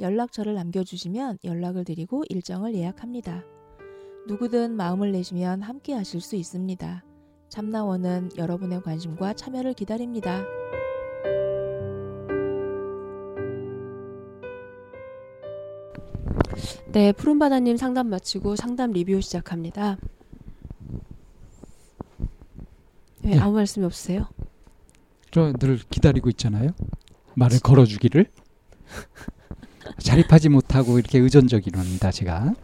연락처를 남겨주시면 연락을 드리고 일정을 예약합니다. 누구든 마음을 내시면 함께 하실 수 있습니다. 참나원은 여러분의 관심과 참여를 기다립니다. 네, 푸른바다님 상담 마치고 상담 리뷰 시작합니다. 네, 네. 아무 말씀이 없으세요? 저 늘 기다리고 있잖아요. 말을 걸어주기를. 자립하지 못하고 이렇게 의존적이랍니다. 제가.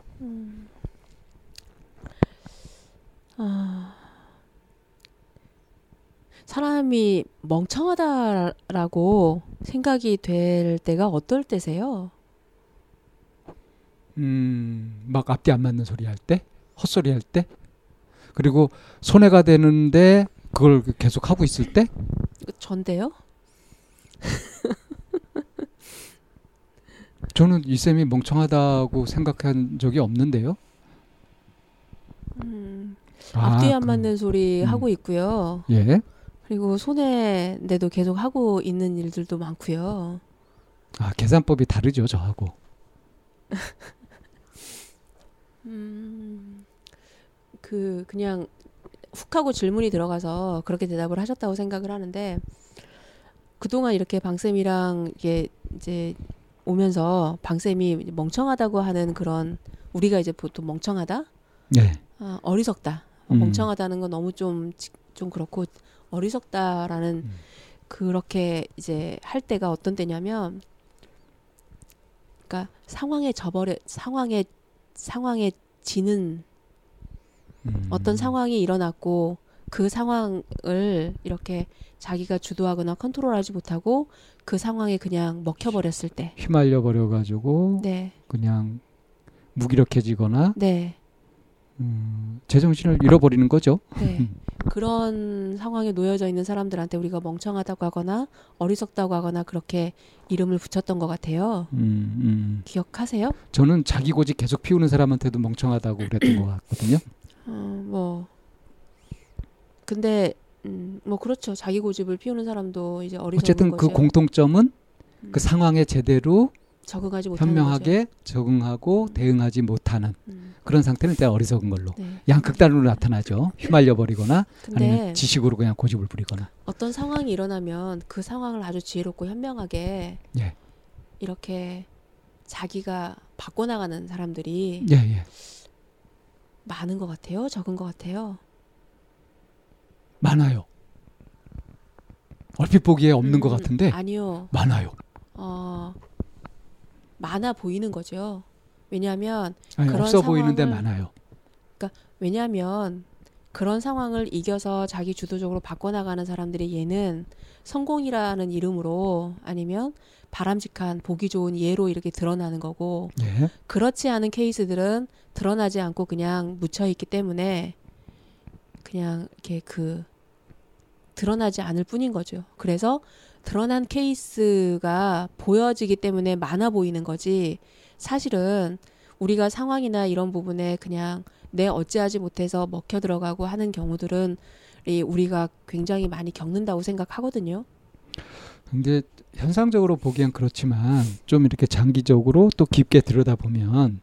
아, 사람이 멍청하다라고 생각이 될 때가 어떨 때세요? 음, 막 앞뒤 안 맞는 소리 할 때, 헛소리 할 때, 그리고 손해가 되는데 그걸 계속 하고 있을 때, 전데요? 저는 이 쌤이 멍청하다고 생각한 적이 없는데요. 음, 아, 앞뒤 안 그- 맞는 소리 음. 하고 있고요. 예. 그리고 손해인데도 계속 하고 있는 일들도 많고요. 아, 계산법이 다르죠, 저하고. 음, 그 그냥 훅 하고 질문이 들어가서 그렇게 대답을 하셨다고 생각을 하는데 그동안 이렇게 방 쌤이랑 이게 이제 오면서 방쌤이 멍청하다고 하는 그런 우리가 이제 보통 멍청하다, 예. 아, 어리석다, 음. 멍청하다는 건 너무 좀좀 그렇고 어리석다라는 음. 그렇게 이제 할 때가 어떤 때냐면 그러니까 상황에 져버려 상황에 상황에 지는 음. 어떤 상황이 일어났고 그 상황을 이렇게 자기가 주도하거나 컨트롤하지 못하고 그 상황에 그냥 먹혀버렸을 때, 휘말려 버려 가지고 네, 그냥 무기력해지거나 네, 음, 제정신을 잃어버리는 거죠. 네 그런 상황에 놓여져 있는 사람들한테 우리가 멍청하다고 하거나 어리석다고 하거나 그렇게 이름을 붙였던 것 같아요. 음, 음. 기억하세요? 저는 자기 고집 계속 피우는 사람한테도 멍청하다고 그랬던 것 같거든요. 어, 뭐 근데 음, 뭐 그렇죠. 자기 고집을 피우는 사람도 이제 어리석은 어쨌든 거죠. 그 공통점은 음, 그 상황에 제대로 적응하지 못하는 현명하게 적응하고 대응하지 못하는 거죠. 음, 그런 상태는 일단 어리석은 걸로 네. 양극단으로 나타나죠. 휘말려 버리거나 아니면 지식으로 그냥 고집을 부리거나. 어떤 상황이 일어나면 그 상황을 아주 지혜롭고 현명하게 예. 이렇게 자기가 바꿔 나가는 사람들이 예, 예. 많은 것 같아요. 적은 것 같아요. 많아요. 얼핏 보기에 없는 음, 것 같은데 아니요. 많아요. 어, 많아 보이는 거죠. 왜냐하면 아니, 그런 없어 보이는데 상황을- 많아요. 왜냐하면 그런 상황을 이겨서 자기 주도적으로 바꿔나가는 사람들이 얘는 성공이라는 이름으로 아니면 바람직한 보기 좋은 예로 이렇게 드러나는 거고 예. 그렇지 않은 케이스들은 드러나지 않고 그냥 묻혀 있기 때문에 그냥 이렇게 그 드러나지 않을 뿐인 거죠. 그래서 드러난 케이스가 보여지기 때문에 많아 보이는 거지 사실은 우리가 상황이나 이런 부분에 그냥 내 어찌하지 못해서 먹혀 들어가고 하는 경우들은 이 우리가 굉장히 많이 겪는다고 생각하거든요. 근데 현상적으로 보기엔 그렇지만 좀 이렇게 장기적으로 또 깊게 들여다보면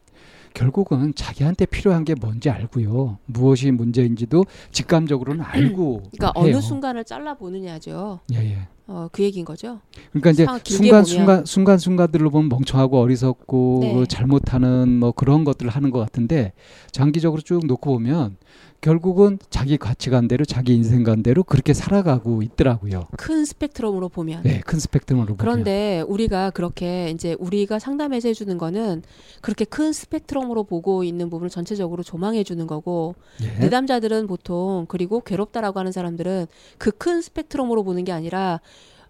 결국은 자기한테 필요한 게 뭔지 알고요. 무엇이 문제인지도 직감적으로는 알고 그러니까 해요. 어느 순간을 잘라 보느냐죠. 예, 예. 어, 그 얘기인 거죠. 그러니까 이제 순간 보면. 순간 순간 순간들로 보면 멍청하고 어리석고 네. 그 잘못하는 뭐 그런 것들을 하는 것 같은데 장기적으로 쭉 놓고 보면 결국은 자기 가치관대로 자기 인생관대로 그렇게 살아가고 있더라고요. 큰 스펙트럼으로 보면. 네, 큰 스펙트럼으로 보면. 그런데 우리가 그렇게 이제 우리가 상담해서 해주는 거는 그렇게 큰 스펙트럼으로 보고 있는 부분을 전체적으로 조망해 주는 거고 예. 내담자들은 보통 그리고 괴롭다라고 하는 사람들은 그 큰 스펙트럼으로 보는 게 아니라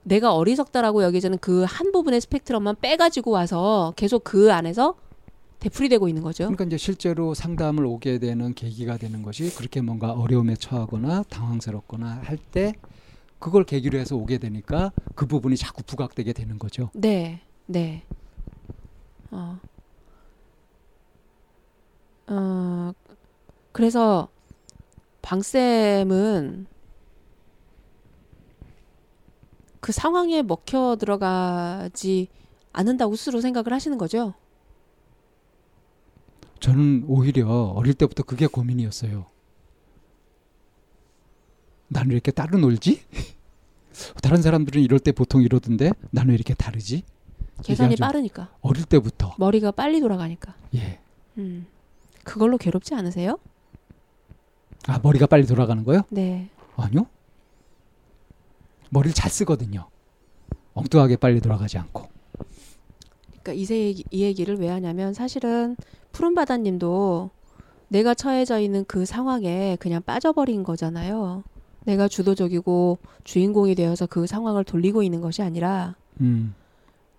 내가 어리석다라고 여기지는 그 한 부분의 스펙트럼만 빼가지고 와서 계속 그 안에서 되풀이되고 있는 거죠. 그러니까 이제 실제로 상담을 오게 되는 계기가 되는 것이 그렇게 뭔가 어려움에 처하거나 당황스럽거나 할 때 그걸 계기로 해서 오게 되니까 그 부분이 자꾸 부각되게 되는 거죠. 네, 네. 어, 어, 그래서 방 쌤은 그 상황에 먹혀 들어가지 않는다고 스스로 생각을 하시는 거죠? 저는 오히려 어릴 때부터 그게 고민이었어요. 나는 왜 이렇게 따로 놀지? 다른 사람들은 이럴 때 보통 이러던데 나는 왜 이렇게 다르지? 계산이 빠르니까 어릴 때부터 머리가 빨리 돌아가니까. 예. 음. 그걸로 괴롭지 않으세요? 아 머리가 빨리 돌아가는 거요? 네. 아니요. 머리를 잘 쓰거든요. 엉뚱하게 빨리 돌아가지 않고. 그러니까 이, 얘기, 이 얘기를 왜 하냐면 사실은 푸른바다님도 내가 처해져 있는 그 상황에 그냥 빠져버린 거잖아요. 내가 주도적이고 주인공이 되어서 그 상황을 돌리고 있는 것이 아니라 음.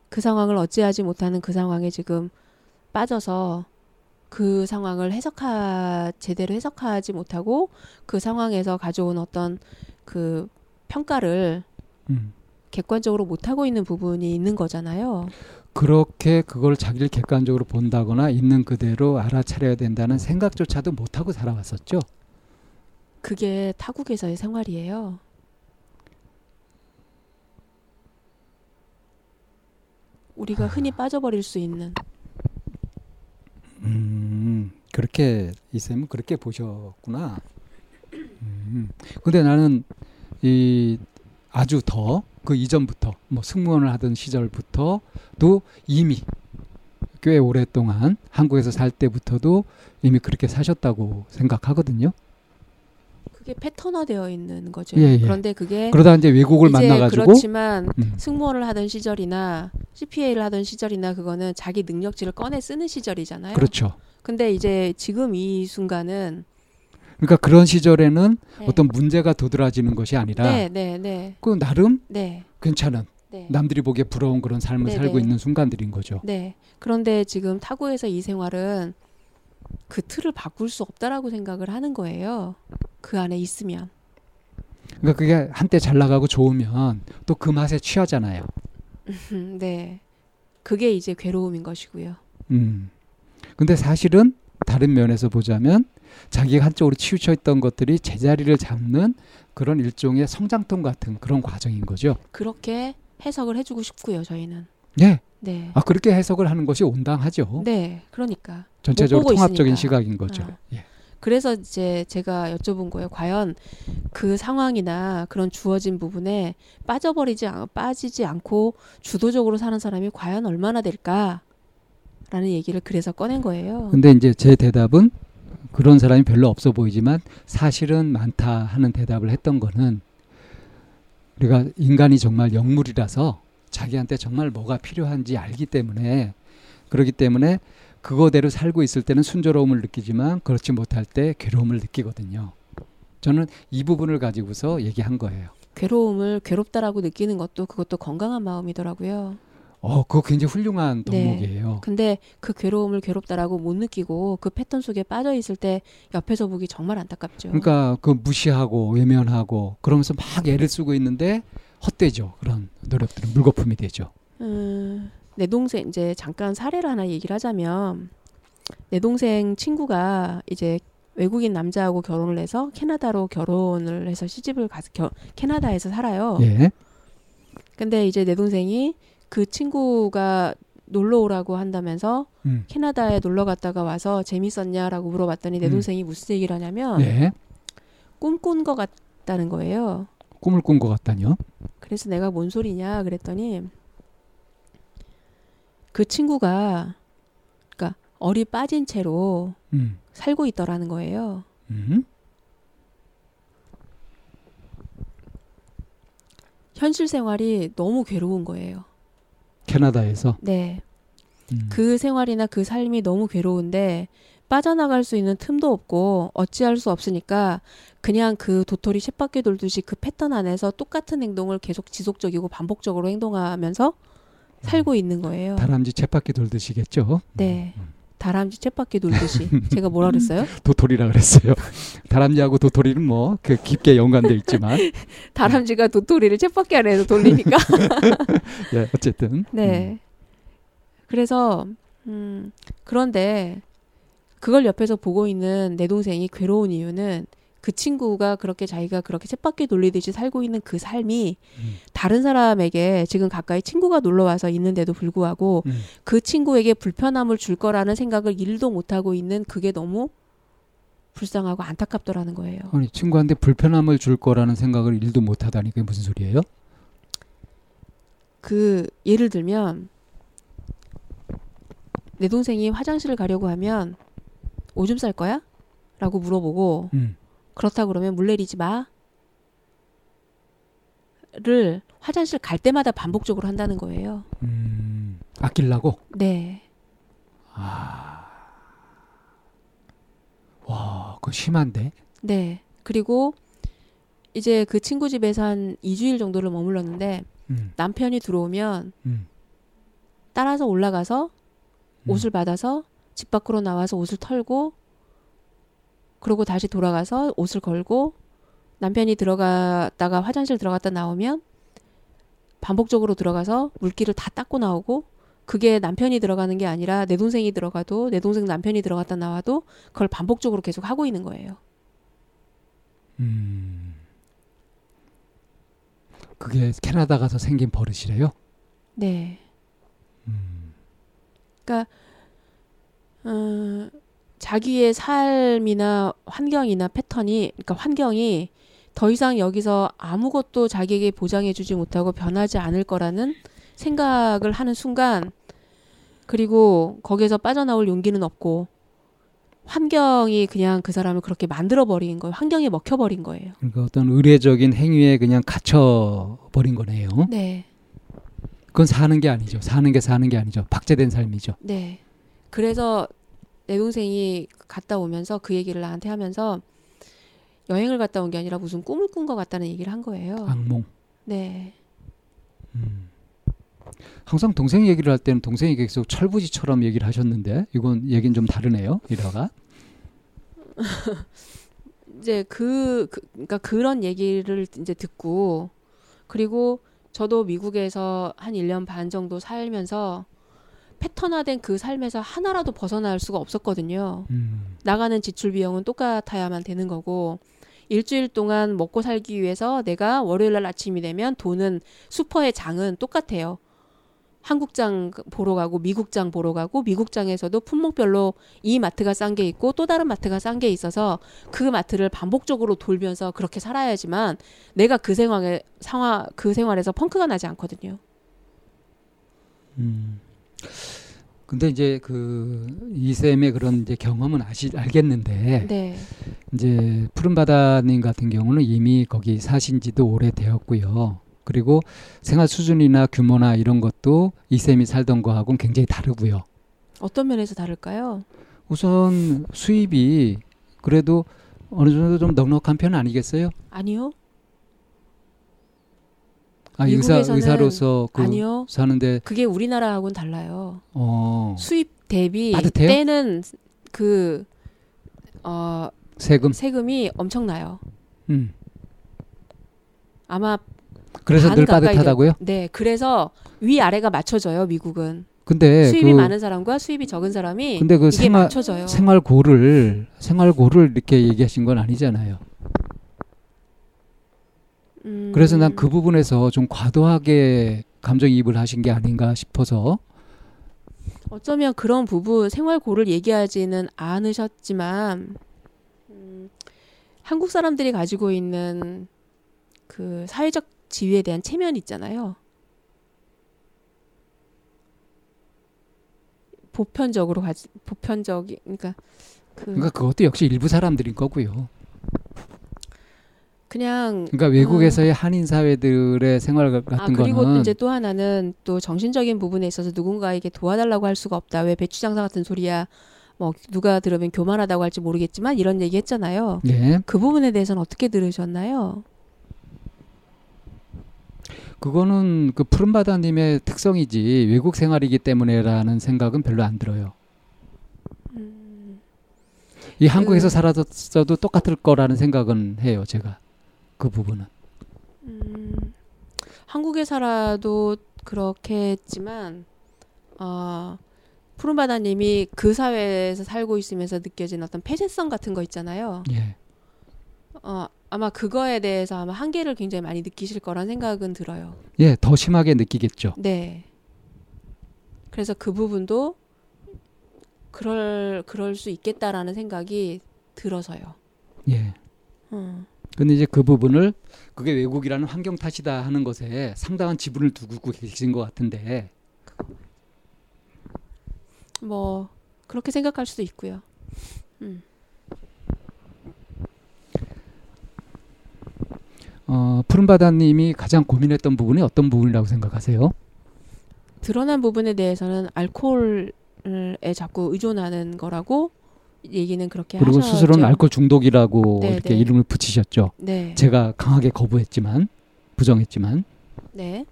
그 상황을 어찌하지 못하는 그 상황에 지금 빠져서 그 상황을 해석하 제대로 해석하지 못하고 그 상황에서 가져온 어떤 그 평가를 음. 객관적으로 못 하고 있는 부분이 있는 거잖아요. 그렇게 그걸 자기를 객관적으로 본다거나 있는 그대로 알아차려야 된다는 생각조차도 못 하고 살아왔었죠. 그게 타국에서의 생활이에요. 우리가 흔히 빠져버릴 수 있는 음, 그렇게 이쌤은 그렇게 보셨구나. 음, 근데 나는 이 아주 더 그 이전부터 뭐 승무원을 하던 시절부터도 이미 꽤 오랫동안 한국에서 살 때부터도 이미 그렇게 사셨다고 생각하거든요. 그게 패턴화되어 있는 거죠. 예, 예. 그런데 그게 그러다 이제 외국을 이제 만나가지고 그렇지만 음, 승무원을 하던 시절이나 CPA를 하던 시절이나 그거는 자기 능력치를 꺼내 쓰는 시절이잖아요. 그렇죠. 근데 이제 지금 이 순간은 그러니까 그런 시절에는 네. 어떤 문제가 도드라지는 것이 아니라 네, 네, 네, 그 나름 네, 괜찮은 네. 남들이 보기에 부러운 그런 삶을 네, 살고 네. 있는 순간들인 거죠. 네. 그런데 지금 타구에서 이 생활은 그 틀을 바꿀 수 없다라고 생각을 하는 거예요. 그 안에 있으면. 그러니까 그게 한때 잘 나가고 좋으면 또 그 맛에 취하잖아요. 음, 네. 그게 이제 괴로움인 것이고요. 음. 근데 사실은 다른 면에서 보자면 자기가 한쪽으로 치우쳐 있던 것들이 제자리를 잡는 그런 일종의 성장통 같은 그런 과정인 거죠. 그렇게 해석을 해주고 싶고요. 저희는. 네. 네. 아 그렇게 해석을 하는 것이 온당하죠. 네. 그러니까. 전체적으로 보고 통합적인 있으니까. 시각인 거죠. 어. 예. 그래서 이제 제가 여쭤본 거예요. 과연 그 상황이나 그런 주어진 부분에 빠져버리지 않- 빠지지 않고 주도적으로 사는 사람이 과연 얼마나 될까라는 얘기를 그래서 꺼낸 거예요. 근데 이제 제 대답은 그런 사람이 별로 없어 보이지만 사실은 많다 하는 대답을 했던 거는 우리가 인간이 정말 영물이라서 자기한테 정말 뭐가 필요한지 알기 때문에 그렇기 때문에 그거대로 살고 있을 때는 순조로움을 느끼지만 그렇지 못할 때 괴로움을 느끼거든요. 저는 이 부분을 가지고서 얘기한 거예요. 괴로움을 괴롭다라고 느끼는 것도 그것도 건강한 마음이더라고요. 어, 그거 굉장히 훌륭한 네. 덕목이에요. 근데 그 괴로움을 괴롭다라고 못 느끼고 그 패턴 속에 빠져 있을 때 옆에서 보기 정말 안타깝죠. 그러니까 그 무시하고 외면하고 그러면서 막 애를 쓰고 있는데 헛되죠. 그런 노력들은 물거품이 되죠. 음, 내 동생 이제 잠깐 사례를 하나 얘기를 하자면 내 동생 친구가 이제 외국인 남자하고 결혼을 해서 캐나다로 결혼을 해서 시집을 가서 겨, 캐나다에서 살아요. 예. 근데 이제 내 동생이 그 친구가 놀러 오라고 한다면서 음. 캐나다에 놀러 갔다가 와서 재밌었냐라고 물어봤더니 내 음. 동생이 무슨 얘기를 하냐면 예. 꿈꾼 것 같다는 거예요. 꿈을 꾼 것 같다뇨. 그래서 내가 뭔 소리냐 그랬더니 그 친구가 그러니까 얼이 빠진 채로 음. 살고 있더라는 거예요. 음. 현실 생활이 너무 괴로운 거예요. 캐나다에서. 네. 음. 그 생활이나 그 삶이 너무 괴로운데 빠져나갈 수 있는 틈도 없고 어찌할 수 없으니까 그냥 그 도토리 쳇바퀴 돌듯이 그 패턴 안에서 똑같은 행동을 계속 지속적이고 반복적으로 행동하면서 살고 있는 거예요. 다람쥐 쳇바퀴 돌듯이겠죠. 네. 다람쥐 쳇바퀴 돌듯이 제가 뭐라 그랬어요? 도토리라 그랬어요. 다람쥐하고 도토리는 뭐 그 깊게 연관돼 있지만 다람쥐가 도토리를 쳇바퀴 안에서 돌리니까. 예, 어쨌든 네. 그래서 음 그런데 그걸 옆에서 보고 있는 내 동생이 괴로운 이유는 그 친구가 그렇게 자기가 그렇게 쳇바퀴 돌리듯이 살고 있는 그 삶이 음. 다른 사람에게 지금 가까이 친구가 놀러 와서 있는데도 불구하고 음. 그 친구에게 불편함을 줄 거라는 생각을 일도 못 하고 있는 그게 너무 불쌍하고 안타깝더라는 거예요. 아니 친구한테 불편함을 줄 거라는 생각을 일도 못 하다니 그게 무슨 소리예요? 그 예를 들면 내 동생이 화장실을 가려고 하면 오줌 쌀 거야? 라고 물어보고 음. 그렇다 그러면 물 내리지 마. 를 화장실 갈 때마다 반복적으로 한다는 거예요. 음. 아끼려고? 네. 와, 그거 심한데. 네. 그리고 이제 그 친구 집에서 한 2주일 정도를 머물렀는데 음. 남편이 들어오면 음. 따라서 올라가서 음. 옷을 받아서 집 밖으로 나와서 옷을 털고 그러고 다시 돌아가서 옷을 걸고 남편이 들어갔다가 화장실 들어갔다 나오면 반복적으로 들어가서 물기를 다 닦고 나오고 그게 남편이 들어가는 게 아니라 내 동생이 들어가도 내 동생 남편이 들어갔다 나와도 그걸 반복적으로 계속 하고 있는 거예요. 음. 그게 캐나다 가서 생긴 버릇이래요? 네. 음. 어, 자기의 삶이나 환경이나 패턴이, 그러니까 환경이 더 이상 여기서 아무것도 자기에게 보장해주지 못하고 변하지 않을 거라는 생각을 하는 순간, 그리고 거기에서 빠져나올 용기는 없고, 환경이 그냥 그 사람을 그렇게 만들어 버린 거예요. 환경에 먹혀 버린 거예요. 그러니까 어떤 의례적인 행위에 그냥 갇혀 버린 거네요. 네. 그건 사는 게 아니죠. 사는 게 사는 게 아니죠. 박제된 삶이죠. 네. 그래서 내 동생이 갔다 오면서 그 얘기를 나한테 하면서 여행을 갔다 온 게 아니라 무슨 꿈을 꾼 것 같다는 얘기를 한 거예요. 악몽. 네. 음. 항상 동생 얘기를 할 때는 동생이 계속 철부지처럼 얘기를 하셨는데 이건 얘기는 좀 다르네요. 이라가. 이제 그, 그 그러니까 그런 얘기를 이제 듣고 그리고 저도 미국에서 한 1년 반 정도 살면서 패턴화된 그 삶에서 하나라도 벗어날 수가 없었거든요. 음. 나가는 지출 비용은 똑같아야만 되는 거고 일주일 동안 먹고 살기 위해서 내가 월요일 날 아침이 되면 돈은 슈퍼의 장은 똑같아요. 한국장 보러 가고 미국장 보러 가고 미국장에서도 품목별로 이 마트가 싼 게 있고 또 다른 마트가 싼 게 있어서 그 마트를 반복적으로 돌면서 그렇게 살아야지만 내가 그 생활에 상황 그 생활에서 펑크가 나지 않거든요. 음. 근데 이제 그 이쌤의 그런 이제 경험은 아시 알겠는데 네. 이제 푸른 바다님 같은 경우는 이미 거기 사신지도 오래되었고요. 그리고 생활 수준이나 규모나 이런 것도 이쌤이 살던 거하고는 굉장히 다르고요. 어떤 면에서 다를까요? 우선 수입이 그래도 어느 정도 좀 넉넉한 편 아니겠어요? 아니요. 아 의사 미국에서는 의사 로서 그 아니요. 사는데 그게 우리나라하고는 달라요. 어 수입 대비 빠듯해요? 때는 그 어, 세금 세금이 엄청나요. 음 아마 그래서 반늘 빠듯하다고요? 네, 그래서 위 아래가 맞춰져요. 미국은 근데 수입이 그 많은 사람과 수입이 적은 사람이 근데 그 이게 생활 맞춰져요. 생활고를 생활고를 이렇게 얘기하신 건 아니잖아요. 음, 그래서 난 그 부분에서 좀 과도하게 감정이입을 하신 게 아닌가 싶어서 어쩌면 그런 부분 생활고를 얘기하지는 않으셨지만 음, 한국 사람들이 가지고 있는 그 사회적 지위에 대한 체면 있잖아요. 보편적으로 가지 보편적이 그러니까 그 그러니까 그것도 역시 일부 사람들인 거고요. 그냥 그러니까 외국에서의 한인 사회들의 생활 같은 아 그리고 거는 이제 또 하나는 또 정신적인 부분에 있어서 누군가에게 도와달라고 할 수가 없다. 왜 배추 장사 같은 소리야? 뭐 누가 들으면 교만하다고 할지 모르겠지만 이런 얘기 했잖아요. 예, 그 부분에 대해서는 어떻게 들으셨나요? 그거는 그 푸른 바다 님의 특성이지 외국 생활이기 때문에라는 생각은 별로 안 들어요. 이 한국에서 그- 살았어도 똑같을 거라는 생각은 해요, 제가. 그 부분은. 음, 한국에 살아도 그렇게 했지만 어, 푸른바다님이 그 사회에서 살고 있으면서 느껴진 어떤 폐쇄성 같은 거 있잖아요. 예. 어, 아마 그거에 대해서 아마 한계를 굉장히 많이 느끼실 거란 생각은 들어요. 예, 더 심하게 느끼겠죠. 네. 그래서 그 부분도 그럴 그럴 수 있겠다라는 생각이 들어서요. 예. 음. 근데 이제 그 부분을 그게 외국이라는 환경 탓이다 하는 것에 상당한 지분을 두고 계신 것 같은데 뭐 그렇게 생각할 수도 있고요. 음. 어, 푸른바다님이 가장 고민했던 부분이 어떤 부분이라고 생각하세요? 드러난 부분에 대해서는 알코올에 자꾸 의존하는 거라고 얘기는 그렇게 그리고 하셨죠. 스스로는 알코올 중독이라고 네, 이렇게 네. 이름을 붙이셨죠. 네. 제가 강하게 거부했지만 부정했지만 네.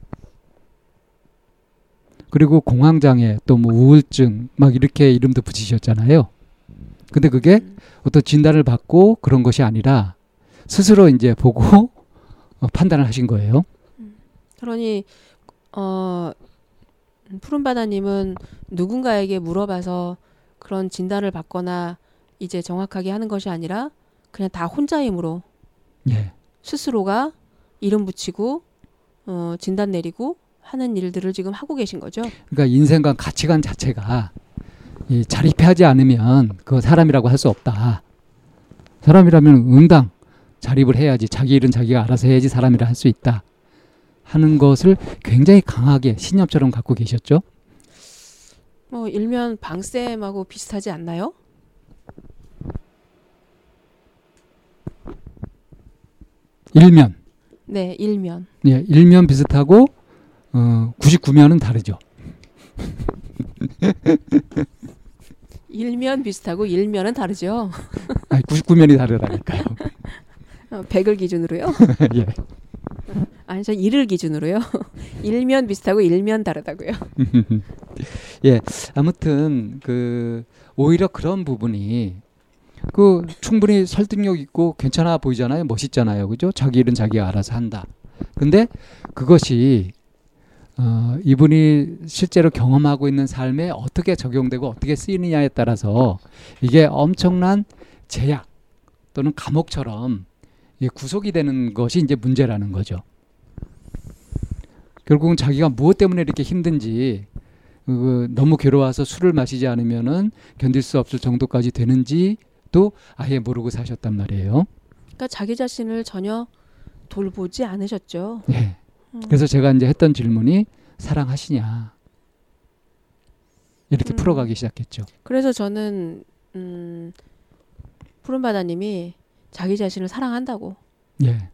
그리고 공황 장애 또 뭐 우울증 막 이렇게 이름도 붙이셨잖아요. 근데 그게 음. 어떤 진단을 받고 그런 것이 아니라 스스로 이제 보고 어, 판단을 하신 거예요. 그러니 어 푸른바다님은 누군가에게 물어봐서 그런 진단을 받거나 이제 정확하게 하는 것이 아니라 그냥 다 혼자 힘으로 예. 스스로가 이름 붙이고 어 진단 내리고 하는 일들을 지금 하고 계신 거죠. 그러니까 인생관 가치관 자체가 이 자립하지 않으면 그 사람이라고 할 수 없다. 사람이라면 응당 자립을 해야지 자기 일은 자기가 알아서 해야지 사람이라 할 수 있다. 하는 것을 굉장히 강하게 신념처럼 갖고 계셨죠. 뭐 일면 방쌤하고 비슷하지 않나요? 일면, 네, 일면. 예, 일면 비슷하고 어, 99면은 다르죠. 일면 비슷하고 일면은 다르죠. 아니, 99면이 다르다니까요. 어, 100을 기준으로요. 예. 아니 저 일을 기준으로요. 일면 비슷하고 일면 다르다고요. 예, 아무튼 그 오히려 그런 부분이 그 충분히 설득력 있고 괜찮아 보이잖아요, 멋있잖아요, 그죠? 자기 일은 자기가 알아서 한다. 근데 그것이 어, 이분이 실제로 경험하고 있는 삶에 어떻게 적용되고 어떻게 쓰이느냐에 따라서 이게 엄청난 제약 또는 감옥처럼 구속이 되는 것이 이제 문제라는 거죠. 결국은 자기가 무엇 때문에 이렇게 힘든지 그 너무 괴로워서 술을 마시지 않으면은 견딜 수 없을 정도까지 되는지도 아예 모르고 사셨단 말이에요. 그러니까 자기 자신을 전혀 돌보지 않으셨죠. 예. 음. 그래서 제가 이제 했던 질문이 사랑하시냐 이렇게 음. 풀어가기 시작했죠. 그래서 저는 음, 푸른바다님이 자기 자신을 사랑한다고 예.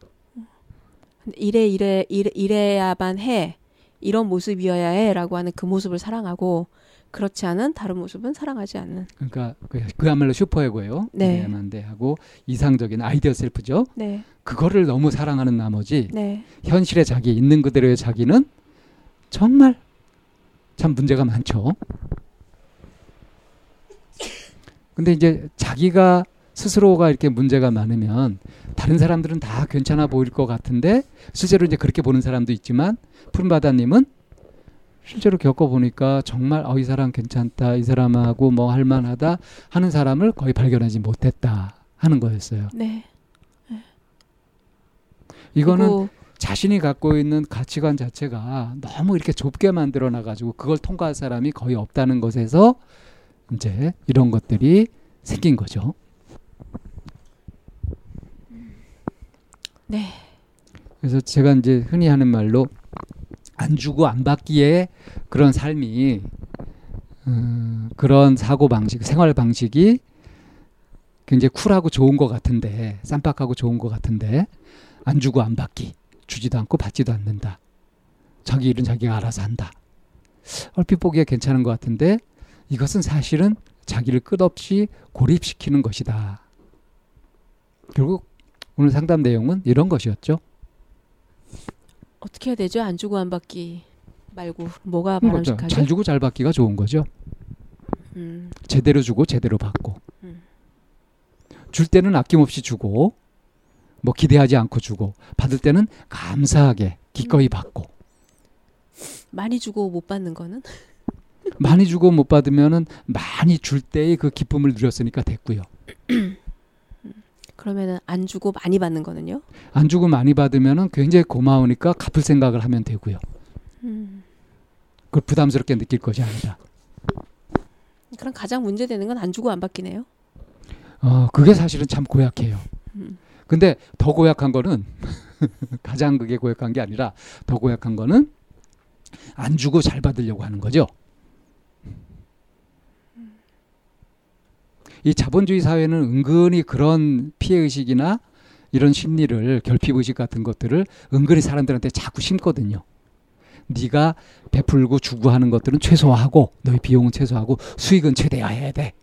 이래 이래 이래 이래야만 해 이런 모습이어야 해라고 하는 그 모습을 사랑하고 그렇지 않은 다른 모습은 사랑하지 않는. 그러니까 그- 그야말로 슈퍼에고예요. 네. 그래야만돼 하고 이상적인 아이디어 셀프죠. 네, 그거를 너무 사랑하는 나머지 네, 현실의 자기 있는 그대로의 자기는 정말 참 문제가 많죠. 근데 이제 자기가 스스로가 이렇게 문제가 많으면 다른 사람들은 다 괜찮아 보일 것 같은데 실제로 이제 그렇게 보는 사람도 있지만 푸른바다님은 실제로 겪어보니까 정말 어, 이 사람 괜찮다 이 사람하고 뭐 할만하다 하는 사람을 거의 발견하지 못했다 하는 거였어요. 네. 이거는 그리고 자신이 갖고 있는 가치관 자체가 너무 이렇게 좁게 만들어 놔가지고 그걸 통과할 사람이 거의 없다는 것에서 이제 이런 것들이 생긴 거죠. 네, 그래서 제가 이제 흔히 하는 말로 안 주고 안 받기에 그런 삶이 음, 그런 사고 방식, 생활 방식이 굉장히 쿨하고 좋은 것 같은데 쌈박하고 좋은 것 같은데 안 주고 안 받기, 주지도 않고 받지도 않는다. 자기 일은 자기가 알아서 한다. 얼핏 보기에 괜찮은 것 같은데 이것은 사실은 자기를 끝없이 고립시키는 것이다. 결국 오늘 상담 내용은 이런 것이었죠. 어떻게 해야 되죠? 안 주고 안 받기 말고 뭐가 그러니까 바람직하죠? 잘 주고 잘 받기가 좋은 거죠. 음, 제대로 주고 제대로 받고. 음. 줄 때는 아낌없이 주고 뭐 기대하지 않고 주고 받을 때는 감사하게 기꺼이 받고 많이 주고 못 받는 거는 많이 주고 못 받으면은 많이 줄 때의 그 기쁨을 누렸으니까 됐고요. 그러면은 안 주고 많이 받는 거는요? 안 주고 많이 받으면은 굉장히 고마우니까 갚을 생각을 하면 되고요. 음. 그걸 부담스럽게 느낄 것이 아니라. 그럼 가장 문제되는 건 안 주고 안 받기네요. 어, 그게 사실은 참 고약해요. 음. 근데 더 고약한 거는 가장 그게 고약한 게 아니라 더 고약한 거는 안 주고 잘 받으려고 하는 거죠. 이 자본주의 사회는 은근히 그런 피해 의식이나 이런 심리를 결핍 의식 같은 것들을 은근히 사람들한테 자꾸 심거든요. 네가 베풀고 주고 하는 것들은 최소화하고 너희 비용은 최소화하고 수익은 최대화해야 돼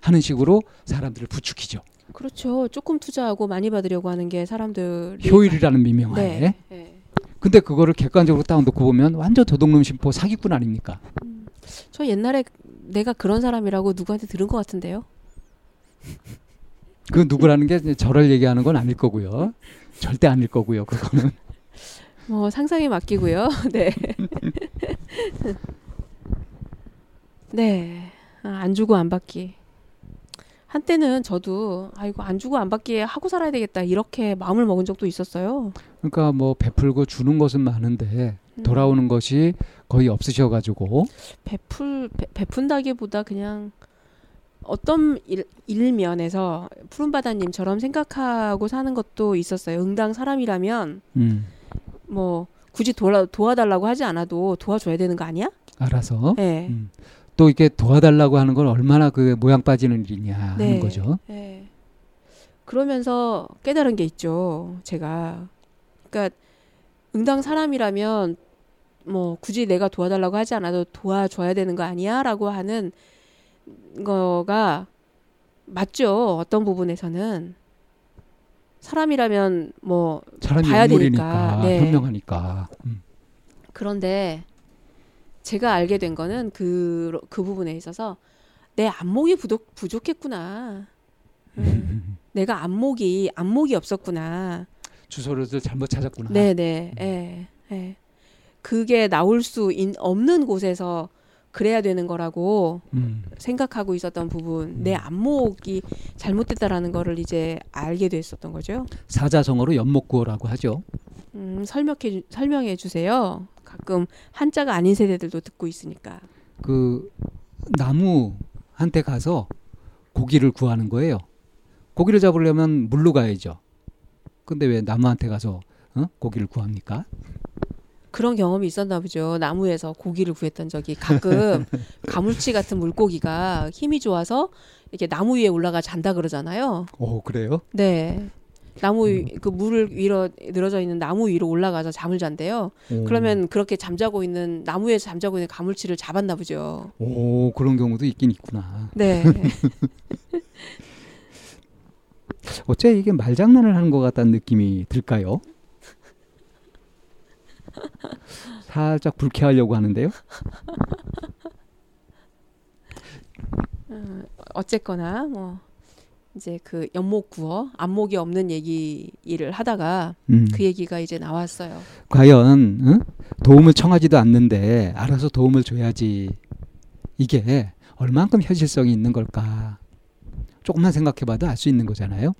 하는 식으로 사람들을 부추기죠. 그렇죠. 조금 투자하고 많이 받으려고 하는 게 사람들이 효율이라는 미명하에. 네. 네. 근데 그거를 객관적으로 딱 놓고 보면 완전 도둑놈 심보 사기꾼 아닙니까? 저 옛날에 내가 그런 사람이라고 누구한테 들은 것 같은데요. 그 누구라는 게 저를 얘기하는 건 아닐 거고요. 절대 아닐 거고요. 그거는 뭐 상상에 맡기고요. 네. 네. 아, 안 주고 안 받기. 한때는 저도 아이고 안 주고 안 받기에 하고 살아야 되겠다 이렇게 마음을 먹은 적도 있었어요. 그러니까 뭐 베풀고 주는 것은 많은데 음. 돌아오는 것이 거의 없으셔가지고 베풀 베, 베푼다기보다 그냥 어떤 일, 일면에서 푸른바다님처럼 생각하고 사는 것도 있었어요. 응당 사람이라면 음, 뭐 굳이 도와, 도와달라고 하지 않아도 도와줘야 되는 거 아니야? 알아서 네. 음. 또 이렇게 도와달라고 하는 건 얼마나 그 모양 빠지는 일이냐 하는 네. 거죠. 네. 그러면서 깨달은 게 있죠. 제가. 그러니까 응당 사람이라면 뭐 굳이 내가 도와달라고 하지 않아도 도와줘야 되는 거 아니야라고 하는 거가 맞죠. 어떤 부분에서는 사람이라면 뭐 봐야 되니까. 네. 현명하니까. 음. 그런데 제가 알게 된 거는 그, 그 부분에 있어서 내 안목이 부족, 부족했구나. 음. 내가 안목이 안목이 없었구나. 주소를 잘못 찾았구나. 네네. 예. 예. 그게 나올 수 있, 없는 곳에서 그래야 되는 거라고 음. 생각하고 있었던 부분, 내 안목이 잘못됐다라는 거를 이제 알게 됐었던 거죠. 사자성어로 연목구어라고 하죠. 음, 설명해 주- 설명해 주세요. 가끔 한자가 아닌 세대들도 듣고 있으니까. 그 나무한테 가서 고기를 구하는 거예요. 고기를 잡으려면 물로 가야죠. 근데 왜 나무한테 가서 어? 고기를 구합니까? 그런 경험이 있었나 보죠. 나무에서 고기를 구했던 적이 가끔 가물치 같은 물고기가 힘이 좋아서 이렇게 나무 위에 올라가 잔다 그러잖아요. 오 그래요? 네. 나무 위, 그 물을 위로 늘어져 있는 나무 위로 올라가서 잠을 잔대요. 오. 그러면 그렇게 잠자고 있는 나무에서 잠자고 있는 가물치를 잡았나 보죠. 오 그런 경우도 있긴 있구나. 네. 어째 이게 말장난을 하는 것 같다는 느낌이 들까요? 살짝 불쾌하려고 하는데요. 어, 어쨌거나 뭐 이제 그 연목 구어 안목이 없는 얘기를 하다가 음. 그 얘기가 이제 나왔어요. 과연 응? 도움을 청하지도 않는데 알아서 도움을 줘야지 이게 얼만큼 현실성이 있는 걸까? 조금만 생각해봐도 알 수 있는 거잖아요.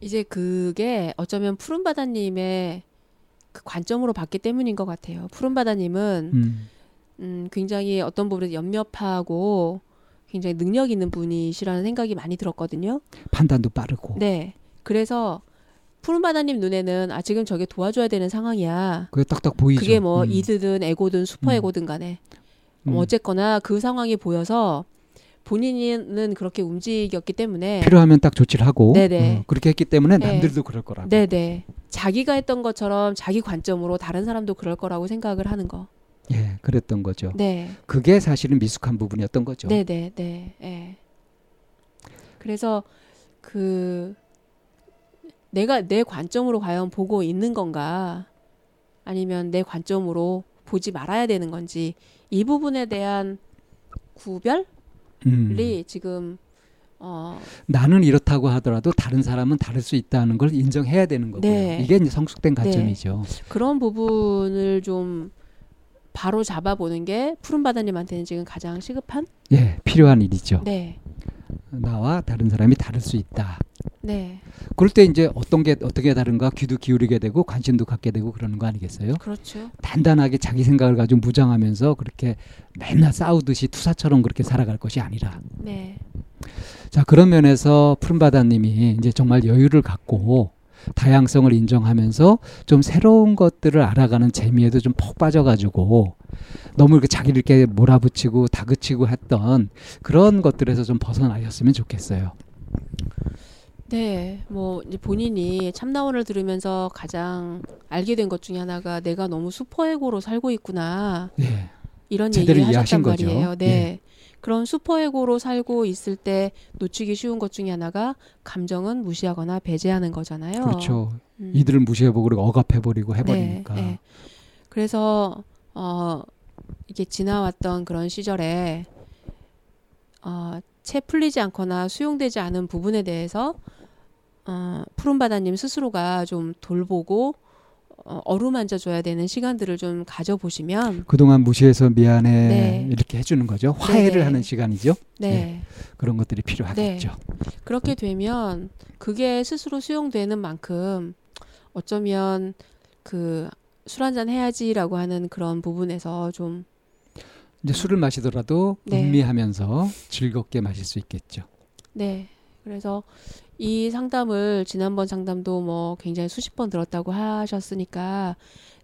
이제 그게 어쩌면 푸른바다님의 그 관점으로 봤기 때문인 것 같아요. 푸른바다님은 음. 음, 굉장히 어떤 부분에서 연몇하고 굉장히 능력 있는 분이시라는 생각이 많이 들었거든요. 판단도 빠르고 네. 그래서 푸른바다님 눈에는 아 지금 저게 도와줘야 되는 상황이야. 그게 딱딱 보이죠. 그게 뭐 음. 이드든 에고든 슈퍼 음. 에고든 간에 음. 어쨌거나 그 상황이 보여서 본인은 그렇게 움직였기 때문에 필요하면 딱 조치를 하고 네네. 어, 그렇게 했기 때문에 네. 남들도 그럴 거라고. 네네 자기가 했던 것처럼 자기 관점으로 다른 사람도 그럴 거라고 생각을 하는 거. 예, 그랬던 거죠. 네, 그게 사실은 미숙한 부분이었던 거죠. 네 네 네. 예. 그래서 그 내가 내 관점으로 과연 보고 있는 건가 아니면 내 관점으로 보지 말아야 되는 건지 이 부분에 대한 구별이 음. 지금 어, 나는 이렇다고 하더라도 다른 사람은 다를 수 있다는 걸 인정해야 되는 거고요. 네. 이게 이제 성숙된 관점이죠. 그런 부분을 좀 바로 잡아보는 게 푸른바다님한테는 지금 가장 시급한? 예, 필요한 일이죠. 네. 나와 다른 사람이 다를 수 있다. 네. 그럴 때 이제 어떤 게 어떻게 다른가 귀도 기울이게 되고 관심도 갖게 되고 그러는 거 아니겠어요? 그렇죠. 단단하게 자기 생각을 가지고 무장하면서 그렇게 맨날 싸우듯이 투사처럼 그렇게 살아갈 것이 아니라 네. 자 그런 면에서 푸른바다님이 이제 정말 여유를 갖고 다양성을 인정하면서 좀 새로운 것들을 알아가는 재미에도 좀푹 빠져가지고 너무 이렇게 자기를 이렇게 몰아붙이고 다그치고 했던 그런 것들에서 좀 벗어나셨으면 좋겠어요. 네. 뭐 이제 본인이 참나원을 들으면서 가장 알게 된 것 중에 하나가 내가 너무 슈퍼에고로 살고 있구나. 예. 이런 얘기를 하셨단 거죠. 말이에요. 네. 예. 그런 슈퍼에고로 살고 있을 때 놓치기 쉬운 것 중에 하나가 감정은 무시하거나 배제하는 거잖아요. 그렇죠. 음. 이들을 무시해버리고 억압해버리고 해버리니까. 네, 네. 그래서 어 이게 지나왔던 그런 시절에 어 채 풀리지 않거나 수용되지 않은 부분에 대해서 어 푸른바다님 스스로가 좀 돌보고 어, 어루만져 줘야 되는 시간들을 좀 가져보시면 그동안 무시해서 미안해 네. 이렇게 해주는 거죠. 화해를 네네. 하는 시간이죠. 네. 그런 것들이 필요하겠죠. 그렇게 되면 그게 스스로 수용되는 만큼 어쩌면 그 술 한잔 해야지라고 하는 그런 부분에서 좀 이제 술을 마시더라도 네. 음미하면서 즐겁게 마실 수 있겠죠. 네. 그래서 이 상담을 지난번 상담도 뭐 굉장히 수십 번 들었다고 하셨으니까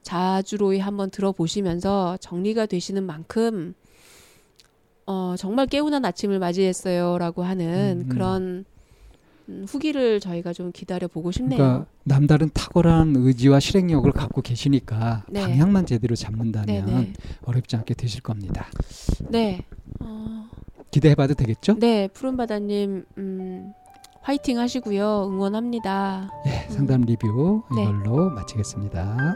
자주로이 한번 들어보시면서 정리가 되시는 만큼 어 정말 개운한 아침을 맞이했어요라고 하는 음, 음. 그런 음, 후기를 저희가 좀 기다려 보고 싶네요. 그러니까 남다른 탁월한 의지와 실행력을 갖고 계시니까 네. 방향만 제대로 잡는다면 네네. 어렵지 않게 되실 겁니다. 네. 어, 기대해봐도 되겠죠? 네, 푸른 바다님, 음, 화이팅 하시고요. 응원합니다. 예, 상담 리뷰 네. 이걸로 마치겠습니다.